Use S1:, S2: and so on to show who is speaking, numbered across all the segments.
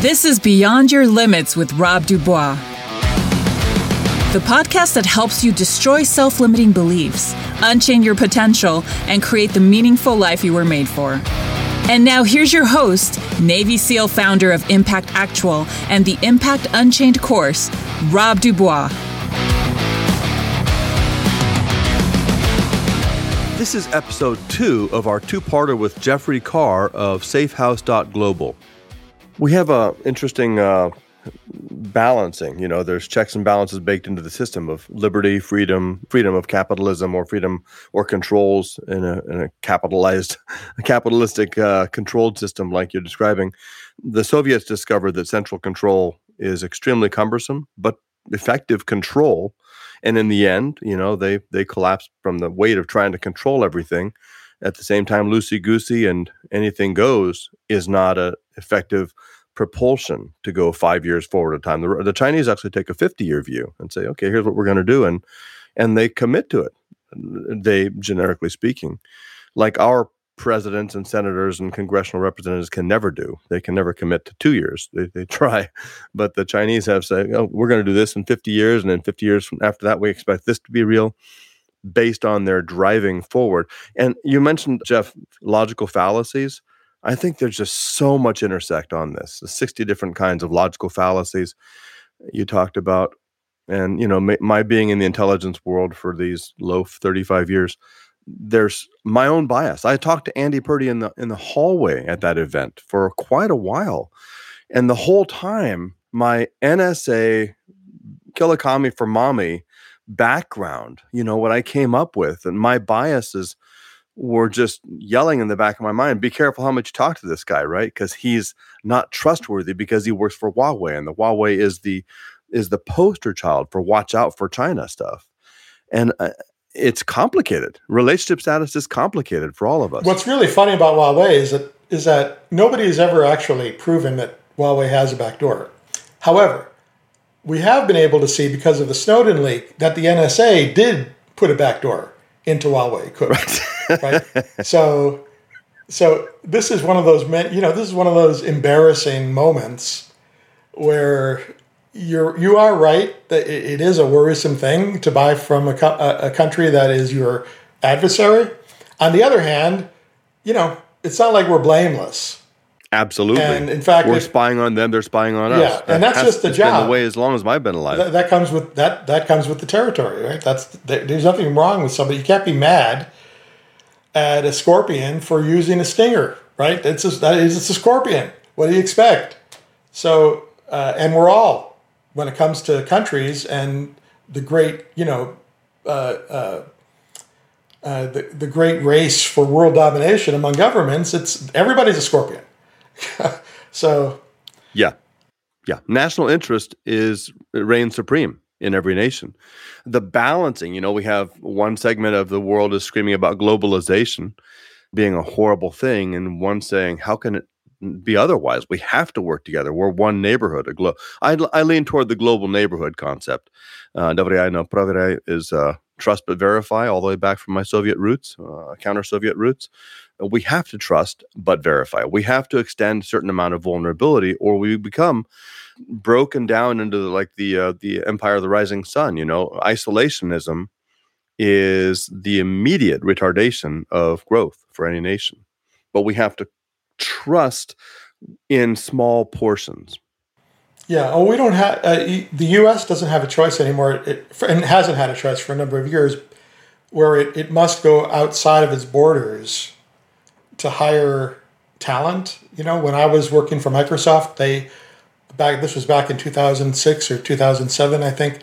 S1: This is Beyond Your Limits with Rob Dubois, the podcast that helps you destroy self limiting beliefs, unchain your potential, and create the meaningful life you were made for. And now here's your host, Navy SEAL founder of Impact Actual and the Impact Unchained course, Rob Dubois.
S2: This is episode two of our two parter with Jeffrey Carr of safehouse.global. We have a interesting uh, balancing. You know, there's checks and balances baked into the system of liberty, freedom, freedom of capitalism, or freedom or controls in a, in a capitalized, a capitalistic uh, controlled system like you're describing. The Soviets discovered that central control is extremely cumbersome, but effective control. And in the end, you know, they they collapsed from the weight of trying to control everything. At the same time, loosey goosey and anything goes is not a effective propulsion to go five years forward a time. The, the Chinese actually take a 50 year view and say, okay, here's what we're going to do. And, and they commit to it. They, generically speaking, like our presidents and senators and congressional representatives can never do. They can never commit to two years. They, they try, but the Chinese have said, oh, we're going to do this in 50 years. And then 50 years from after that, we expect this to be real based on their driving forward. And you mentioned, Jeff, logical fallacies. I think there's just so much intersect on this. The 60 different kinds of logical fallacies you talked about. And, you know, my, my being in the intelligence world for these low 35 years, there's my own bias. I talked to Andy Purdy in the in the hallway at that event for quite a while. And the whole time, my NSA Killikami for mommy background, you know, what I came up with and my biases were just yelling in the back of my mind be careful how much you talk to this guy right? Because he's not trustworthy because he works for huawei and the huawei is the is the poster child for watch out for china stuff. And uh, it's complicated. Relationship status is complicated for all of us.
S3: What's really funny about huawei is that is that nobody has ever actually proven that huawei has a backdoor however we have been able to see because of the snowden leak that the nsa did put a backdoor into huawei equipment. Right right? so, so this is one of those, men. you know, this is one of those embarrassing moments where you're you are right that it is a worrisome thing to buy from a, a country that is your adversary. On the other hand, you know, it's not like we're blameless.
S2: Absolutely.
S3: And in fact,
S2: we're spying on them; they're spying on us.
S3: Yeah, and that's just the job.
S2: Been the way as long as I've been alive.
S3: That, that, comes with that. That comes with the territory, right? That's there's nothing wrong with somebody. You can't be mad at a scorpion for using a stinger, right? A, that is it's a scorpion. What do you expect? So, uh, and we're all when it comes to countries and the great, you know, uh, uh, uh, the the great race for world domination among governments. It's everybody's a scorpion. so,
S2: yeah, yeah. National interest is reigns supreme in every nation. The balancing, you know, we have one segment of the world is screaming about globalization being a horrible thing, and one saying, how can it be otherwise? We have to work together. We're one neighborhood. A glo- I, I lean toward the global neighborhood concept. Uh, Dovrei Pravere is uh, trust but verify, all the way back from my Soviet roots, uh, counter Soviet roots. We have to trust but verify. We have to extend a certain amount of vulnerability, or we become broken down into the, like the uh, the empire of the rising sun you know? Isolationism is the immediate retardation of growth for any nation but we have to trust in small portions.
S3: Yeah oh we don't have uh, the us doesn't have a choice anymore. It, and hasn't had a choice for a number of years where it, it must go outside of its borders to hire talent. You know when i was working for microsoft they back this was back in 2006 or 2007 i think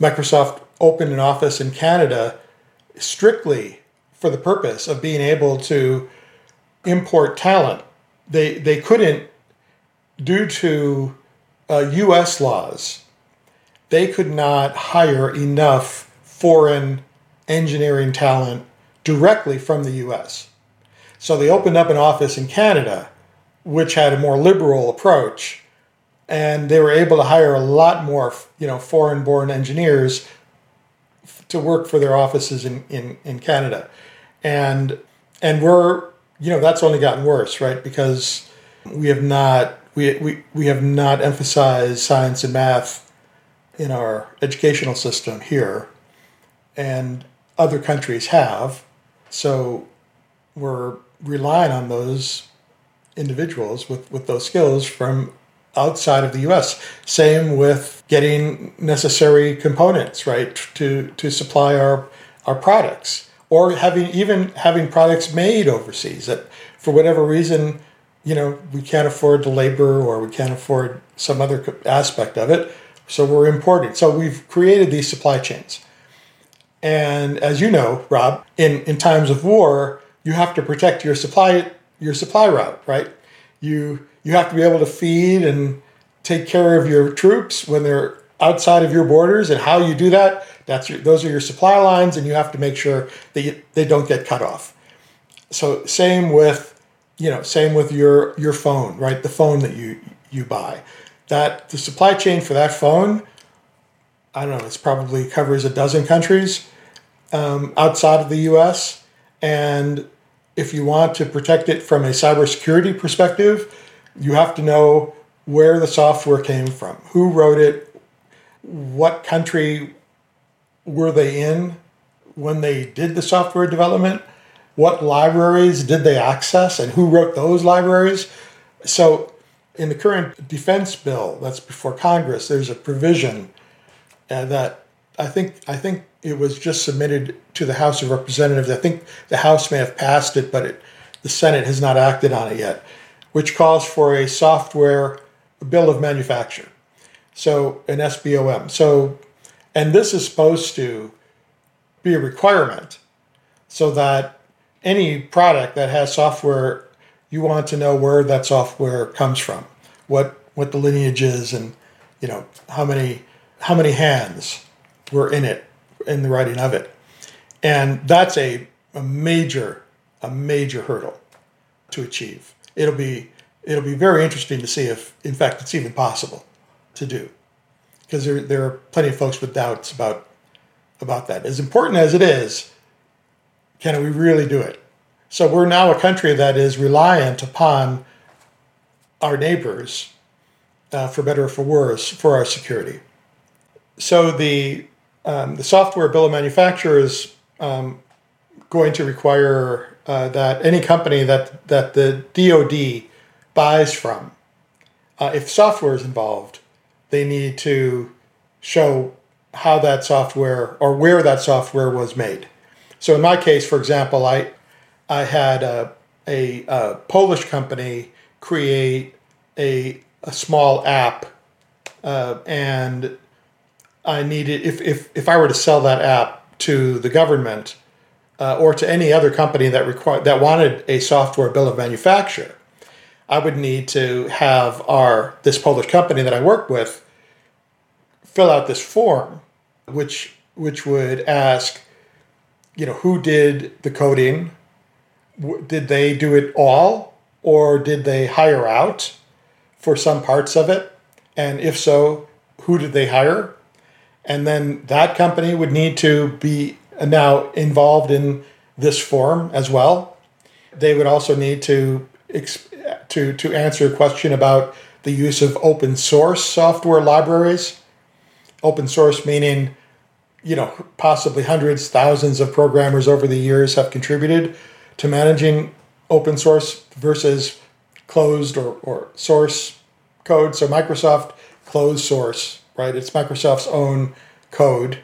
S3: microsoft opened an office in canada strictly for the purpose of being able to import talent. They they couldn't due to uh, us laws they could not hire enough foreign engineering talent directly from the us so they opened up an office in canada which had a more liberal approach and they were able to hire a lot more, you know, foreign-born engineers to work for their offices in, in, in Canada. And and we're, you know, that's only gotten worse, right? Because we have not we, we, we have not emphasized science and math in our educational system here, and other countries have. So we're relying on those individuals with, with those skills from outside of the US. Same with getting necessary components, right, to, to supply our, our products. Or having even having products made overseas that for whatever reason, you know, we can't afford the labor or we can't afford some other aspect of it. So we're importing. So we've created these supply chains. And as you know, Rob, in, in times of war, you have to protect your supply your supply route, right? You you have to be able to feed and take care of your troops when they're outside of your borders, and how you do that. That's your, those are your supply lines, and you have to make sure that you, they don't get cut off. So same with you know same with your your phone, right? The phone that you you buy, that the supply chain for that phone. I don't know. It's probably covers a dozen countries um, outside of the U.S. and if you want to protect it from a cybersecurity perspective, you have to know where the software came from, who wrote it, what country were they in when they did the software development, what libraries did they access, and who wrote those libraries. So, in the current defense bill that's before Congress, there's a provision uh, that I think I think it was just submitted to the House of Representatives. I think the House may have passed it, but it, the Senate has not acted on it yet, which calls for a software bill of manufacture. So, an SBOM. So, and this is supposed to be a requirement so that any product that has software, you want to know where that software comes from, what what the lineage is, and you know how many how many hands were in it in the writing of it. And that's a, a major, a major hurdle to achieve. It'll be it'll be very interesting to see if in fact it's even possible to do. Because there, there are plenty of folks with doubts about about that. As important as it is, can we really do it? So we're now a country that is reliant upon our neighbors, uh, for better or for worse, for our security. So the um, the software bill of manufacture is um, going to require uh, that any company that, that the DoD buys from, uh, if software is involved, they need to show how that software or where that software was made. So in my case, for example, I I had a, a, a Polish company create a, a small app, uh, and I needed if if if I were to sell that app to the government uh, or to any other company that required that wanted a software bill of manufacture, I would need to have our this Polish company that I work with fill out this form, which which would ask, you know, who did the coding? Did they do it all, or did they hire out for some parts of it? And if so, who did they hire? And then that company would need to be now involved in this form as well. They would also need to to to answer a question about the use of open source software libraries. Open source meaning, you know, possibly hundreds, thousands of programmers over the years have contributed to managing open source versus closed or, or source code. So Microsoft closed source right? It's Microsoft's own code,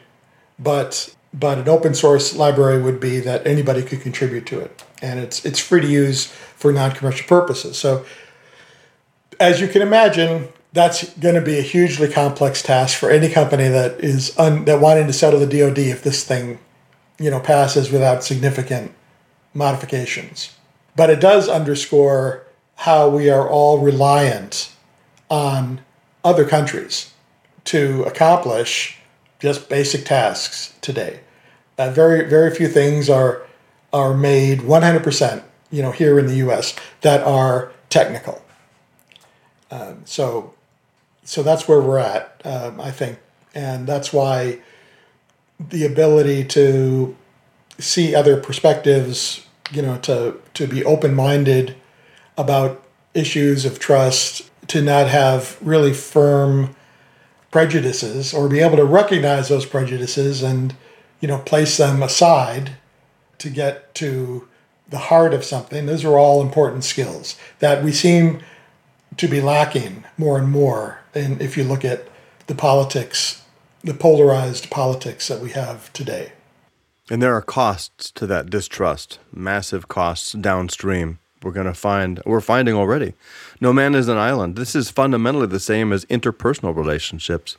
S3: but but an open source library would be that anybody could contribute to it, and it's it's free to use for non-commercial purposes. So, as you can imagine, that's going to be a hugely complex task for any company that is un, that wanting to settle the DoD if this thing, you know, passes without significant modifications. But it does underscore how we are all reliant on other countries to accomplish just basic tasks today. Uh, very very few things are are made 100%. You know, here in the U.S. that are technical. Um, so so that's where we're at, um, I think, and that's why the ability to see other perspectives, you know, to to be open minded about issues of trust, to not have really firm prejudices or be able to recognize those prejudices and you know place them aside to get to the heart of something. Those are all important skills that we seem to be lacking more and more and if you look at the politics the polarized politics that we have today.
S2: And there are costs to that distrust massive costs downstream we're going to find we're finding already. No man is an island. This is fundamentally the same as interpersonal relationships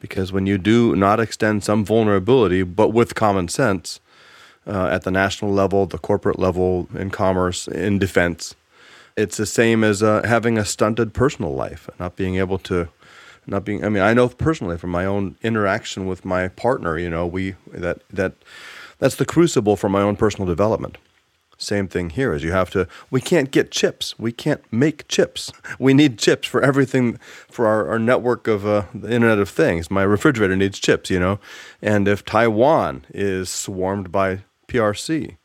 S2: because when you do not extend some vulnerability but with common sense uh, at the national level the corporate level in commerce in defense it's the same as uh, having a stunted personal life not being able to not being i mean i know personally from my own interaction with my partner you know we that that that's the crucible for my own personal development same thing here is you have to we can't get chips. We can't make chips. We need chips for everything for our, our network of uh, the internet of things. My refrigerator needs chips you know? And if taiwan is swarmed by prc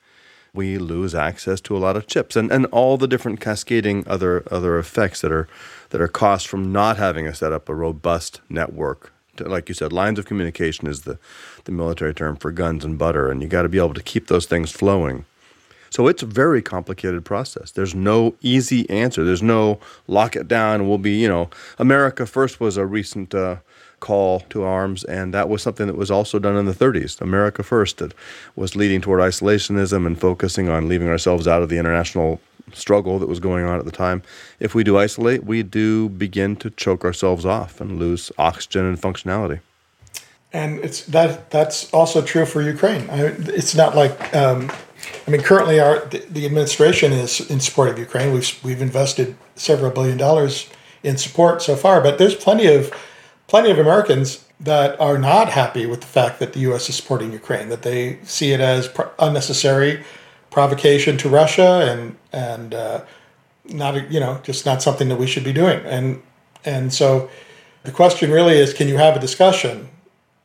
S2: we lose access to a lot of chips and, and all the different cascading other other effects that are that are caused from not having a set up a robust network. Like you said lines of communication is the the military term for guns and butter and you got to be able to keep those things flowing so it's a very complicated process. There's no easy answer. There's no lock it down we'll be, you know, America First was a recent uh, call to arms, and that was something that was also done in the 30s. America First was leading toward isolationism and focusing on leaving ourselves out of the international struggle that was going on at the time. If we do isolate, we do begin to choke ourselves off and lose oxygen and functionality
S3: and it's that that's also true for Ukraine. I, it's not like um, I mean, currently our the, administration is in support of Ukraine. We've we've invested several billion dollars in support so far, but there's plenty of plenty of Americans that are not happy with the fact that the U.S. is supporting Ukraine. That they see it as unnecessary provocation to Russia and and uh, not you know just not something that we should be doing. And and so the question really is, can you have a discussion,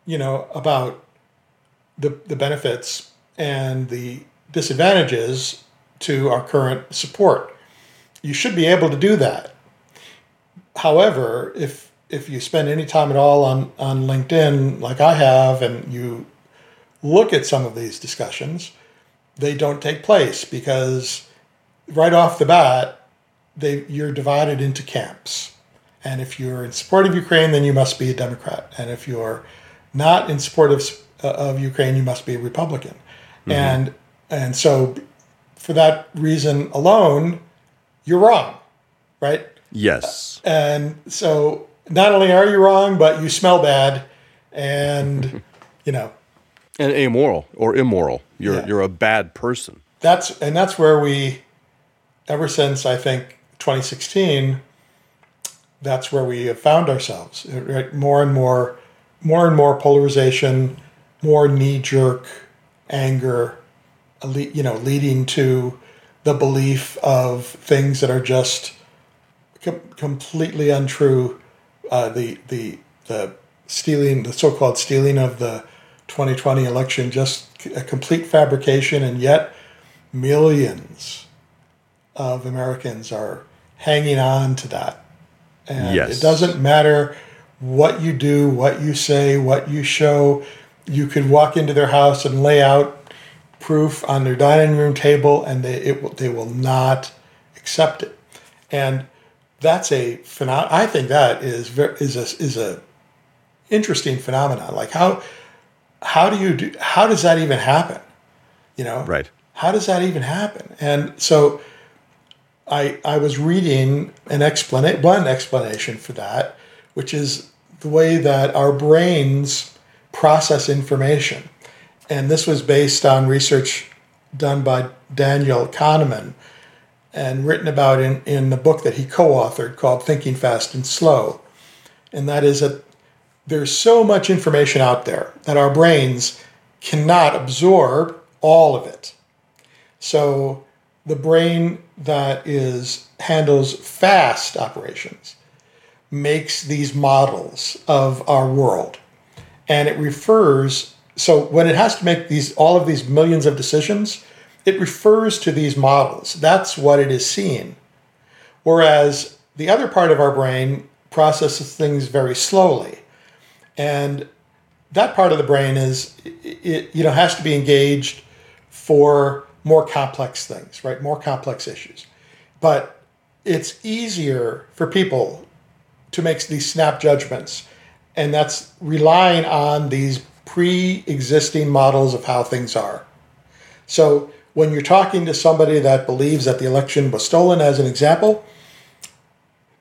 S3: you know, about the the benefits and the disadvantages to our current support. You should be able to do that. However, if if you spend any time at all on, on LinkedIn, like I have, and you look at some of these discussions, they don't take place because right off the bat, they you're divided into camps. And if you're in support of Ukraine, then you must be a Democrat. And if you're not in support of, uh, of Ukraine, you must be a Republican. Mm-hmm. And and so, for that reason alone, you're wrong, right?
S2: Yes.
S3: And so, not only are you wrong, but you smell bad, and you know,
S2: and amoral or immoral. You're yeah. you're a bad person.
S3: That's and that's where we, ever since I think 2016, that's where we have found ourselves. Right? More and more, more and more polarization, more knee jerk anger, you know, leading to the belief of things that are just com- completely untrue. Uh, the the the stealing, the so-called stealing of the 2020 election, just a complete fabrication, and yet millions of Americans are hanging on to that. And yes. it doesn't matter what you do, what you say, what you show. You could walk into their house and lay out proof on their dining room table, and they it will, they will not accept it. And that's a phenom- I think that is very, is a is a interesting phenomenon. Like how how do you do how does that even happen? You know,
S2: right?
S3: How does that even happen? And so. I, I was reading an explanation, one explanation for that, which is the way that our brains process information and this was based on research done by Daniel Kahneman and written about in, in the book that he co authored called Thinking Fast and Slow. And that is that there's so much information out there that our brains cannot absorb all of it. So the brain that is handles fast operations makes these models of our world and it refers so when it has to make these all of these millions of decisions, it refers to these models. That's what it is seeing. Whereas the other part of our brain processes things very slowly. And that part of the brain is, it, you know, has to be engaged for more complex things, right? More complex issues. But it's easier for people to make these snap judgments. And that's relying on these pre existing models of how things are. So when you're talking to somebody that believes that the election was stolen, as an example,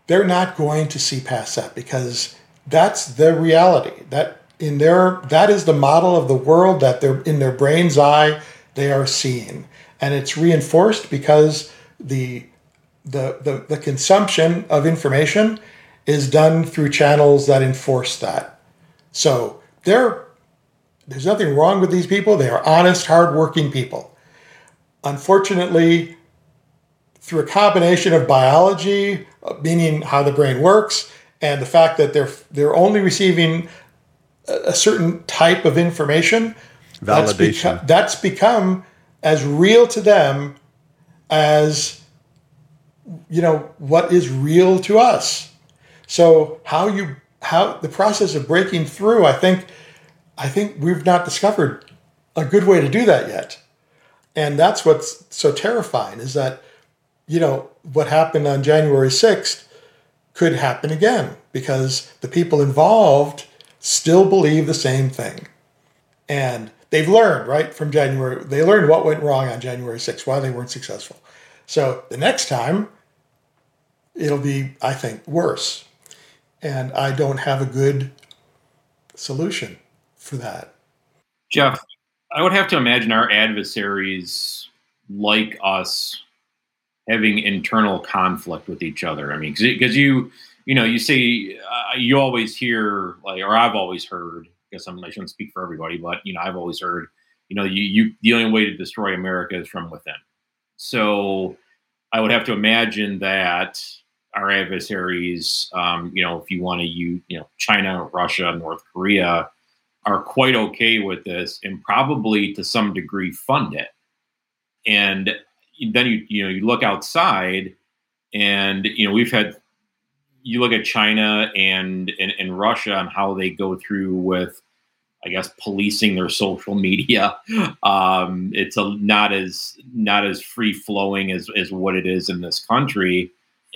S3: they're not going to see past that because that's the reality. That in their that is the model of the world that they're in their brain's eye they are seeing. And it's reinforced because the the, the, the consumption of information is done through channels that enforce that. So there, there's nothing wrong with these people. They are honest, hardworking people. Unfortunately, through a combination of biology, uh, meaning how the brain works, and the fact that they're they're only receiving a certain type of information,
S2: validation.
S3: That's become, that's become as real to them as you know what is real to us. So how you how the process of breaking through, I think, I think we've not discovered a good way to do that yet, and that's what's so terrifying is that you know what happened on January sixth could happen again because the people involved still believe the same thing, and they've learned right from January. They learned what went wrong on January sixth, why they weren't successful. So the next time it'll be, I think, worse. And I don't have a good solution for that.
S4: Jeff, I would have to imagine our adversaries like us having internal conflict with each other. I mean, because you, you know, you say uh, you always hear like, or I've always heard. I guess I'm, I shouldn't speak for everybody, but you know, I've always heard, you know, you, you the only way to destroy America is from within. So I would have to imagine that our adversaries, um, you know, if you want to use, you know, China, Russia, North Korea, are quite okay with this and probably to some degree fund it. And then you, you know, you look outside and, you know, we've had, you look at China and, and, and Russia and how they go through with, I guess, policing their social media. Um, it's a, not as, not as free flowing as, as what it is in this country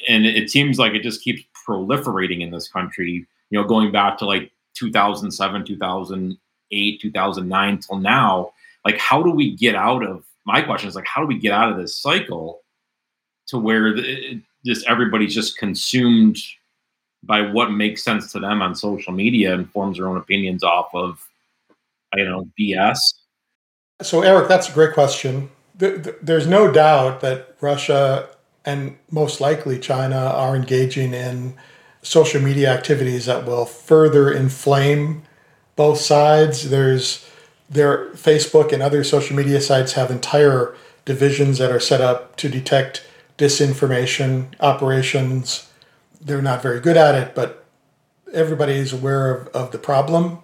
S4: and it seems like it just keeps proliferating in this country. You know, going back to like 2007, 2008, 2009 till now. Like, how do we get out of? My question is like, how do we get out of this cycle to where the, just everybody's just consumed by what makes sense to them on social media and forms their own opinions off of, don't know, BS.
S3: So, Eric, that's a great question. There's no doubt that Russia and most likely China are engaging in social media activities that will further inflame both sides. There's their Facebook and other social media sites have entire divisions that are set up to detect disinformation operations. They're not very good at it, but everybody is aware of, of the problem.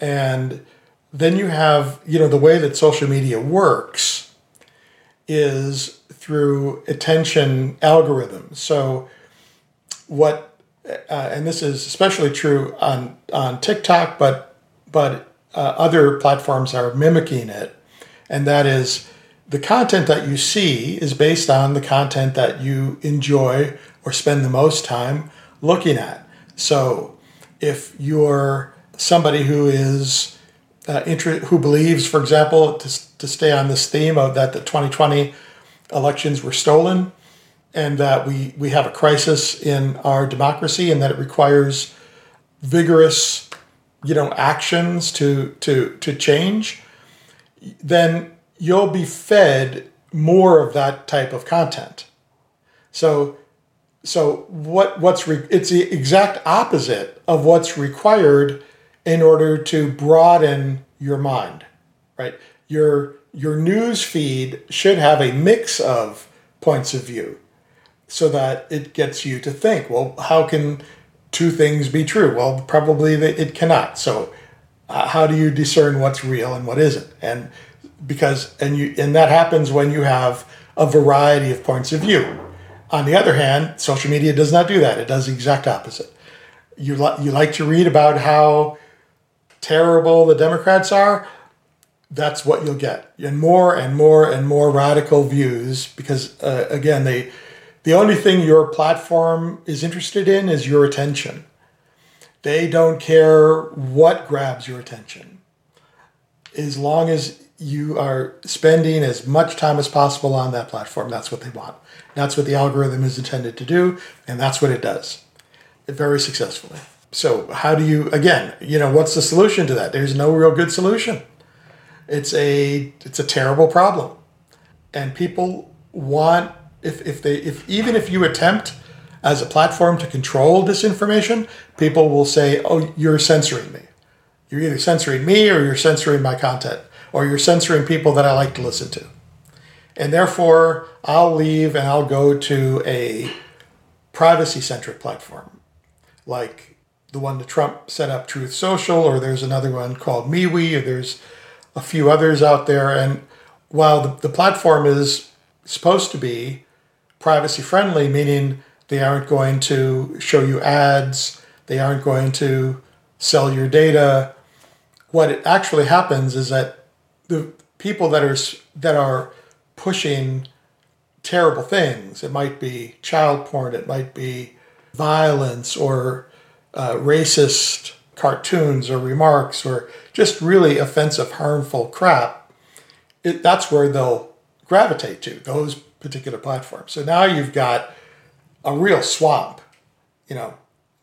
S3: And then you have, you know, the way that social media works is through attention algorithms. So, what, uh, and this is especially true on on TikTok, but but uh, other platforms are mimicking it, and that is the content that you see is based on the content that you enjoy or spend the most time looking at. So, if you're somebody who is uh, inter- who believes, for example, to, to stay on this theme of that the 2020 elections were stolen and that we, we have a crisis in our democracy and that it requires vigorous you know actions to to to change then you'll be fed more of that type of content. So so what what's re- it's the exact opposite of what's required in order to broaden your mind right? Your your news feed should have a mix of points of view so that it gets you to think well how can two things be true well probably it cannot so uh, how do you discern what's real and what isn't and because and you and that happens when you have a variety of points of view On the other hand, social media does not do that. It does the exact opposite. You, li- you like to read about how terrible the Democrats are, that's what you'll get. And more and more and more radical views because, uh, again, they, the only thing your platform is interested in is your attention. They don't care what grabs your attention. As long as you are spending as much time as possible on that platform, that's what they want. That's what the algorithm is intended to do, and that's what it does very successfully. So, how do you, again, you know, what's the solution to that? There's no real good solution. It's a it's a terrible problem, and people want if if they if even if you attempt as a platform to control disinformation, people will say, "Oh, you're censoring me. You're either censoring me or you're censoring my content, or you're censoring people that I like to listen to." And therefore, I'll leave and I'll go to a privacy-centric platform, like the one that Trump set up, Truth Social, or there's another one called MeWe, or there's a few others out there. And while the, the platform is supposed to be privacy friendly, meaning they aren't going to show you ads, they aren't going to sell your data, what it actually happens is that the people that are that are pushing terrible things, it might be child porn, it might be violence or uh, racist cartoons or remarks or just really offensive, harmful crap, it, that's where they'll gravitate to, those particular platform. So now you've got a real swamp, you know,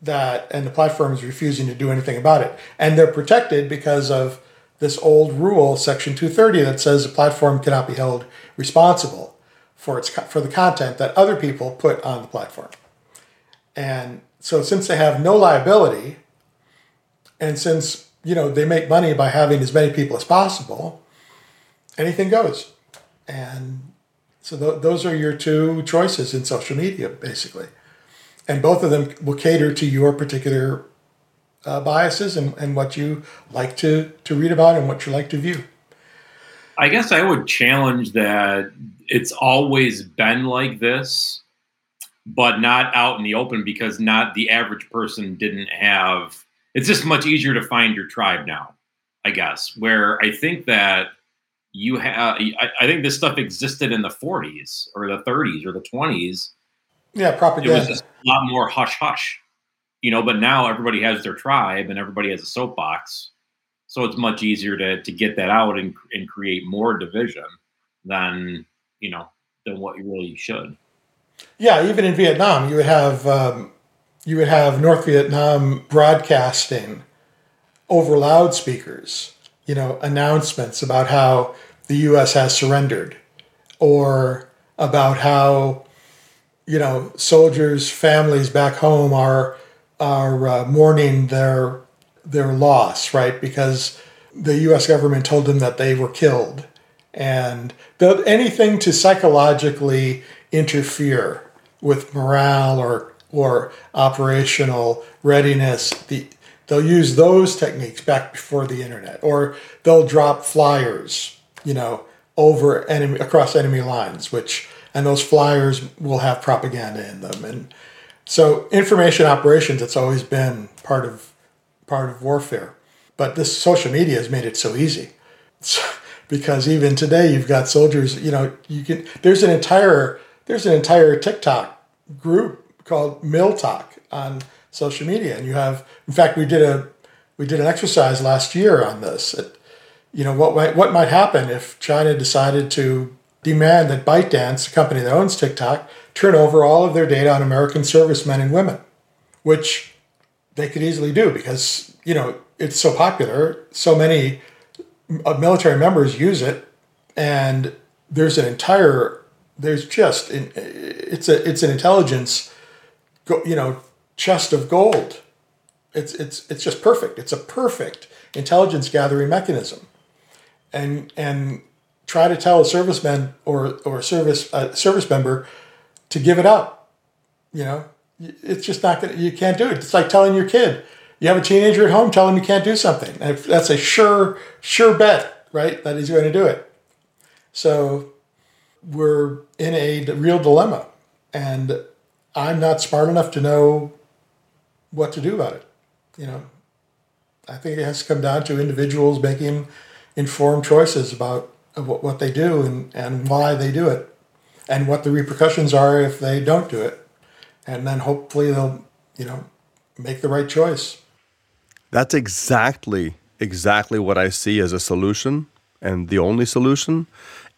S3: that, and the platform is refusing to do anything about it. And they're protected because of this old rule, Section 230, that says a platform cannot be held responsible for its for the content that other people put on the platform. And so since they have no liability and since, you know, they make money by having as many people as possible, anything goes. And so th- those are your two choices in social media, basically. And both of them will cater to your particular uh, biases and, and what you like to, to read about and what you like to view.
S4: I guess I would challenge that it's always been like this, but not out in the open because not the average person didn't have it's just much easier to find your tribe now, I guess. Where I think that you have, I, I, think this stuff existed in the 40s or the 30s or the 20s.
S3: Yeah, propaganda. It was
S4: a lot more hush hush, you know. But now everybody has their tribe and everybody has a soapbox, so it's much easier to to get that out and and create more division than you know than what you really should.
S3: Yeah, even in Vietnam, you would have um, you would have North Vietnam broadcasting over loudspeakers, you know, announcements about how the U.S. has surrendered, or about how, you know, soldiers' families back home are are uh, mourning their their loss, right? Because the U.S. government told them that they were killed, and anything to psychologically interfere with morale or or operational readiness. The, they'll use those techniques back before the internet, or they'll drop flyers, you know, over enemy across enemy lines, which and those flyers will have propaganda in them. And so, information operations, it's always been part of part of warfare. But this social media has made it so easy. because even today you've got soldiers, you know, you can there's an entire there's an entire TikTok group called MilTok on social media, and you have, in fact, we did a we did an exercise last year on this. It, you know what might, what might happen if China decided to demand that ByteDance, a company that owns TikTok, turn over all of their data on American servicemen and women, which they could easily do because you know it's so popular, so many military members use it, and there's an entire there's just it's a it's an intelligence you know, chest of gold. It's it's it's just perfect. It's a perfect intelligence gathering mechanism, and and try to tell a serviceman or or a service a service member to give it up. You know, it's just not gonna. You can't do it. It's like telling your kid you have a teenager at home, tell him you can't do something. That's a sure sure bet, right? That he's going to do it. So we're in a real dilemma and I'm not smart enough to know what to do about it. You know, I think it has to come down to individuals making informed choices about what, what they do and, and why they do it and what the repercussions are if they don't do it. And then hopefully they'll, you know, make the right choice.
S2: That's exactly exactly what I see as a solution and the only solution.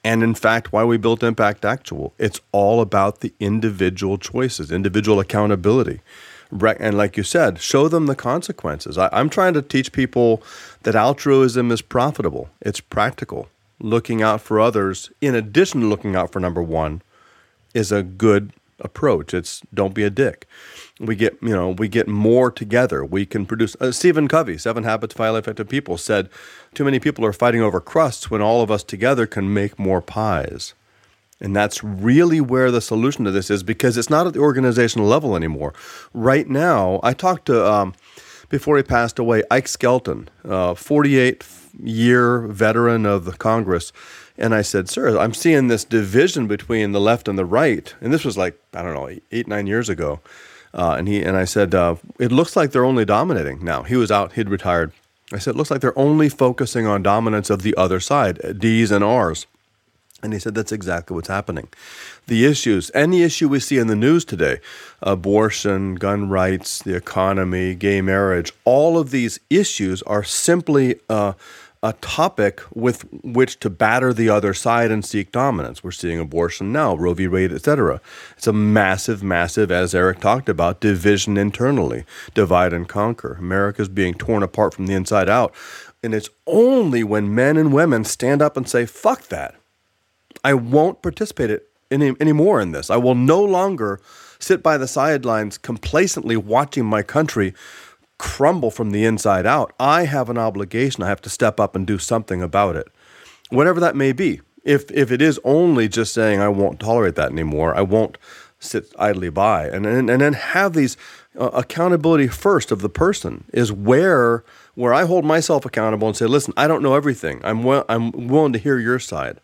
S2: And in fact, why we built Impact Actual. It's all about the individual choices, individual accountability. And like you said, show them the consequences. I, I'm trying to teach people that altruism is profitable, it's practical. Looking out for others, in addition to looking out for number one, is a good approach. It's don't be a dick. We get you know we get more together. We can produce. Uh, Stephen Covey, Seven Habits of Highly Effective People, said, "Too many people are fighting over crusts when all of us together can make more pies." And that's really where the solution to this is because it's not at the organizational level anymore. Right now, I talked to um, before he passed away, Ike Skelton, uh, 48 year veteran of the Congress and I said, Sir, I'm seeing this division between the left and the right. And this was like, I don't know, eight, nine years ago. Uh, and he and I said, uh, it looks like they're only dominating now. He was out, he'd retired. I said, it looks like they're only focusing on dominance of the other side, D's and R's. And he said, that's exactly what's happening. The issues, any issue we see in the news today, abortion, gun rights, the economy, gay marriage, all of these issues are simply uh, a topic with which to batter the other side and seek dominance. We're seeing abortion now, Roe v. Wade, etc. It's a massive, massive, as Eric talked about, division internally, divide and conquer. America's being torn apart from the inside out. And it's only when men and women stand up and say, fuck that. I won't participate any, anymore in this. I will no longer sit by the sidelines complacently watching my country crumble from the inside out, I have an obligation. I have to step up and do something about it, whatever that may be. If if it is only just saying I won't tolerate that anymore, I won't sit idly by, and and, and then have these uh, accountability first of the person is where where I hold myself accountable and say, listen, I don't know everything. I'm I'm willing to hear your side,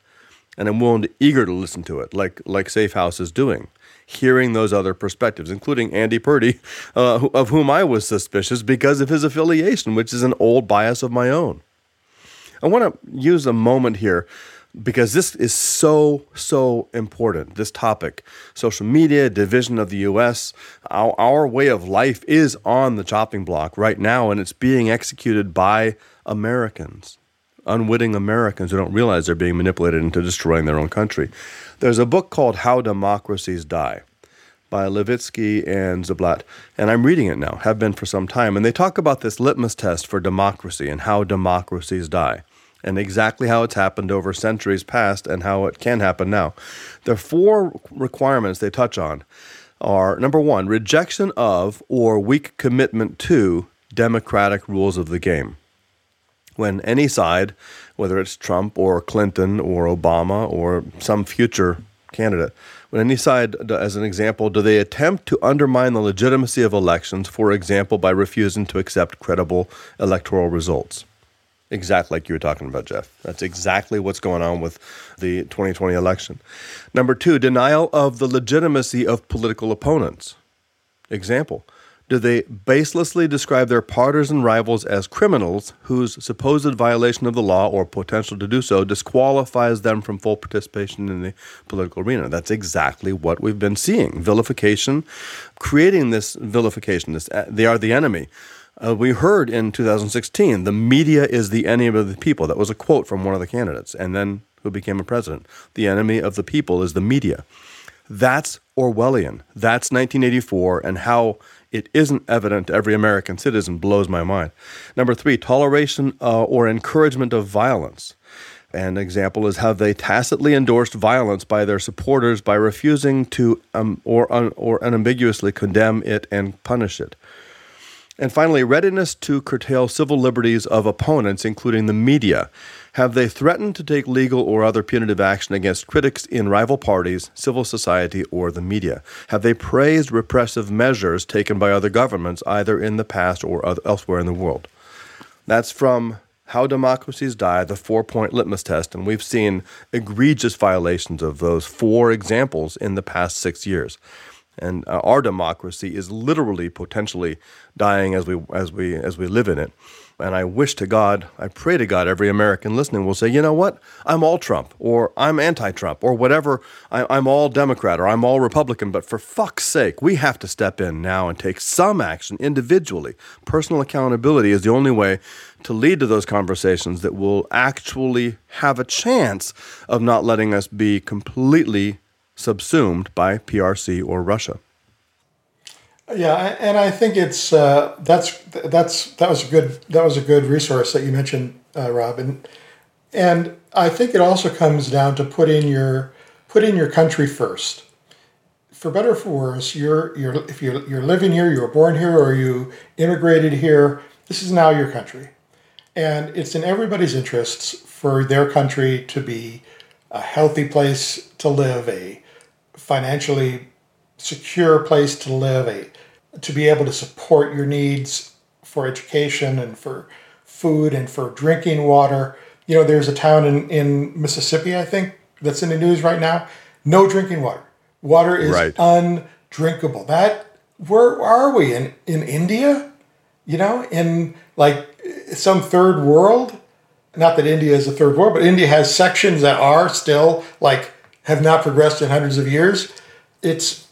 S2: and I'm willing to eager to listen to it, like like Safe House is doing hearing those other perspectives, including Andy Purdy, uh, of whom I was suspicious because of his affiliation, which is an old bias of my own. I want to use a moment here because this is so, so important. This topic social media, division of the US, our, our way of life is on the chopping block right now, and it's being executed by Americans unwitting Americans who don't realize they're being manipulated into destroying their own country. There's a book called How Democracies Die by Levitsky and Ziblatt, and I'm reading it now, have been for some time, and they talk about this litmus test for democracy and how democracies die. And exactly how it's happened over centuries past and how it can happen now. The four requirements they touch on are number one, rejection of or weak commitment to democratic rules of the game when any side, whether it's Trump or Clinton or Obama or some future candidate, when any side, as an example, do they attempt to undermine the legitimacy of elections, for example, by refusing to accept credible electoral results? Exactly like you were talking about, Jeff. That's exactly what's going on with the 2020 election. Number two, denial of the legitimacy of political opponents. Example, do they baselessly describe their partisan rivals as criminals whose supposed violation of the law or potential to do so disqualifies them from full participation in the political arena? That's exactly what we've been seeing. Vilification, creating this vilification, this, uh, they are the enemy. Uh, we heard in 2016, the media is the enemy of the people. That was a quote from one of the candidates, and then who became a president. The enemy of the people is the media. That's Orwellian. That's 1984, and how it isn't evident to every American citizen blows my mind. Number three, toleration uh, or encouragement of violence. An example is how they tacitly endorsed violence by their supporters by refusing to um, or, un, or unambiguously condemn it and punish it. And finally, readiness to curtail civil liberties of opponents, including the media. Have they threatened to take legal or other punitive action against critics in rival parties, civil society, or the media? Have they praised repressive measures taken by other governments, either in the past or elsewhere in the world? That's from How Democracies Die, the four point litmus test. And we've seen egregious violations of those four examples in the past six years. And uh, our democracy is literally potentially dying as we, as, we, as we live in it. And I wish to God, I pray to God, every American listening will say, you know what? I'm all Trump, or I'm anti Trump, or whatever. I, am all Democrat, or I'm all Republican. But for fuck's sake, we have to step in now and take some action individually. Personal accountability is the only way to lead to those conversations that will actually have a chance of not letting us be completely subsumed by PRC or Russia.
S3: Yeah, and I think it's uh, that's that's that was a good that was a good resource that you mentioned, uh, Rob, and and I think it also comes down to putting your putting your country first. For better or for worse, you're you're if you're you're living here, you were born here, or you immigrated here. This is now your country, and it's in everybody's interests for their country to be a healthy place to live, a financially secure place to live, a to be able to support your needs for education and for food and for drinking water. You know, there's a town in, in Mississippi, I think, that's in the news right now. No drinking water. Water is right. undrinkable. That where are we in in India? You know, in like some third world. Not that India is a third world, but India has sections that are still like have not progressed in hundreds of years. It's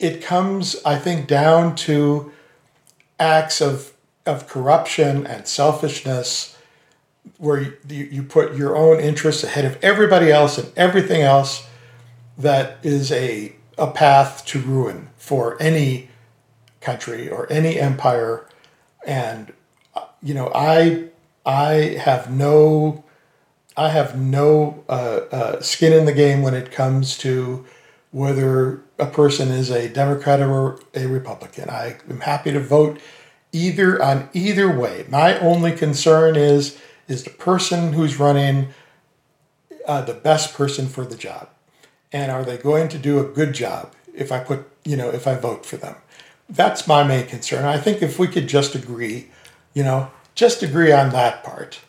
S3: it comes, I think, down to acts of, of corruption and selfishness where you, you put your own interests ahead of everybody else and everything else that is a, a path to ruin for any country or any empire. And, you know, I, I have no, I have no uh, uh, skin in the game when it comes to whether a person is a Democrat or a Republican. I am happy to vote either on either way. My only concern is is the person who's running uh, the best person for the job, and are they going to do a good job if I put you know if I vote for them? That's my main concern. I think if we could just agree, you know, just agree on that part,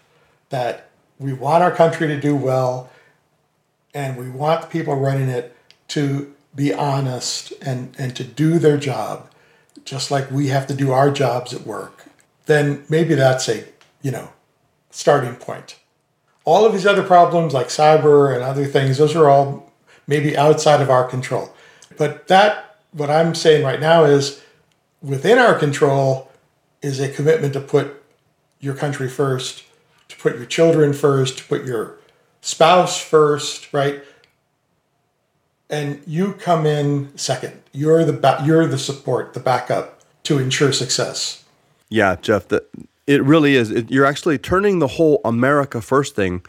S3: that we want our country to do well, and we want the people running it to be honest and, and to do their job, just like we have to do our jobs at work, then maybe that's a, you know, starting point. All of these other problems like cyber and other things, those are all maybe outside of our control. But that, what I'm saying right now is within our control is a commitment to put your country first, to put your children first, to put your spouse first, right? And you come in second. You're the ba- you're the support, the backup to ensure success.
S2: Yeah, Jeff, it really is. It, you're actually turning the whole America first thing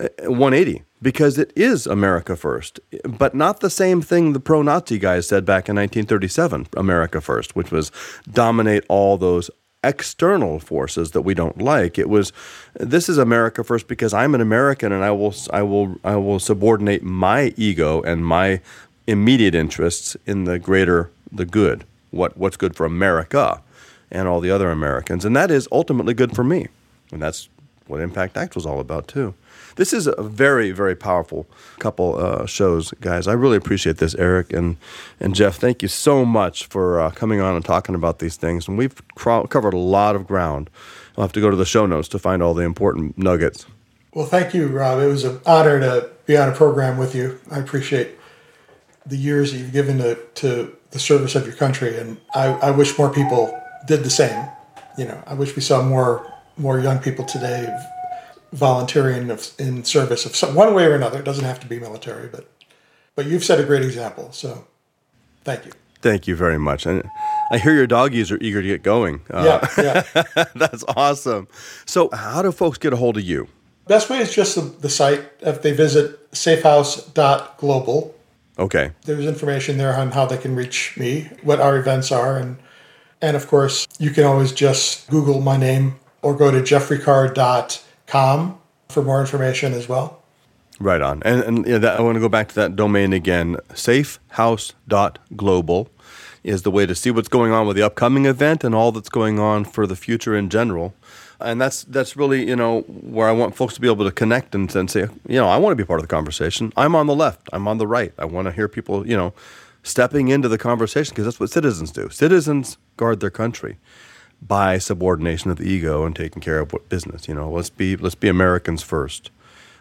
S2: uh, 180 because it is America first, but not the same thing the pro-Nazi guys said back in 1937, America first, which was dominate all those external forces that we don't like. It was this is America first because I'm an American and I will I will I will subordinate my ego and my immediate interests in the greater the good. What what's good for America and all the other Americans. And that is ultimately good for me. And that's what Impact Actual was all about too. This is a very, very powerful couple uh, shows, guys. I really appreciate this, Eric and and Jeff. Thank you so much for uh, coming on and talking about these things. And we've cr- covered a lot of ground. I'll have to go to the show notes to find all the important nuggets.
S3: Well, thank you, Rob. It was an honor to be on a program with you. I appreciate the years that you've given to, to the service of your country, and I, I wish more people did the same. You know, I wish we saw more more young people today volunteering in service of some, one way or another. It doesn't have to be military, but but you've set a great example. So, thank you.
S2: Thank you very much. And I hear your doggies are eager to get going.
S3: Uh, yeah,
S2: yeah. that's awesome. So, how do folks get a hold of you?
S3: Best way is just the, the site. If they visit safehouse.global,
S2: okay,
S3: there's information there on how they can reach me, what our events are, and and of course, you can always just Google my name or go to jeffreycarr.com com for more information as well.
S2: Right on. And, and yeah, that, I want to go back to that domain again. Safehouse.global is the way to see what's going on with the upcoming event and all that's going on for the future in general. and that's that's really you know where I want folks to be able to connect and, and say, you know, I want to be part of the conversation. I'm on the left. I'm on the right. I want to hear people, you know, stepping into the conversation because that's what citizens do. Citizens guard their country by subordination of the ego and taking care of what business. You know, let's be let's be Americans first.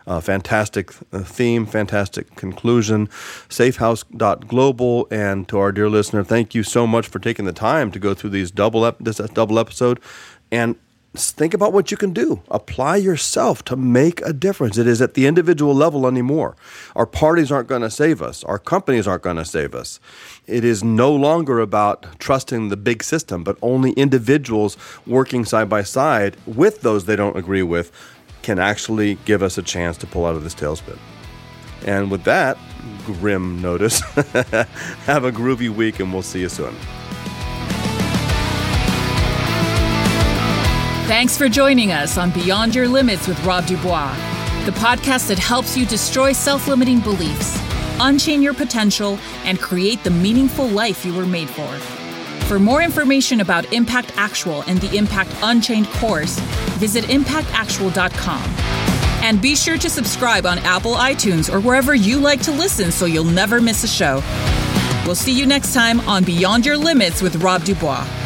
S2: Uh, fantastic theme, fantastic conclusion. Safehouse.global. And to our dear listener, thank you so much for taking the time to go through these double ep- this double episode. And think about what you can do. Apply yourself to make a difference. It is at the individual level anymore. Our parties aren't going to save us, our companies aren't going to save us. It is no longer about trusting the big system, but only individuals working side by side with those they don't agree with can actually give us a chance to pull out of this tailspin. And with that grim notice, have a groovy week and we'll see you soon.
S1: Thanks for joining us on Beyond Your Limits with Rob Dubois, the podcast that helps you destroy self limiting beliefs, unchain your potential, and create the meaningful life you were made for. For more information about Impact Actual and the Impact Unchained course, visit impactactual.com. And be sure to subscribe on Apple iTunes or wherever you like to listen so you'll never miss a show. We'll see you next time on Beyond Your Limits with Rob Dubois.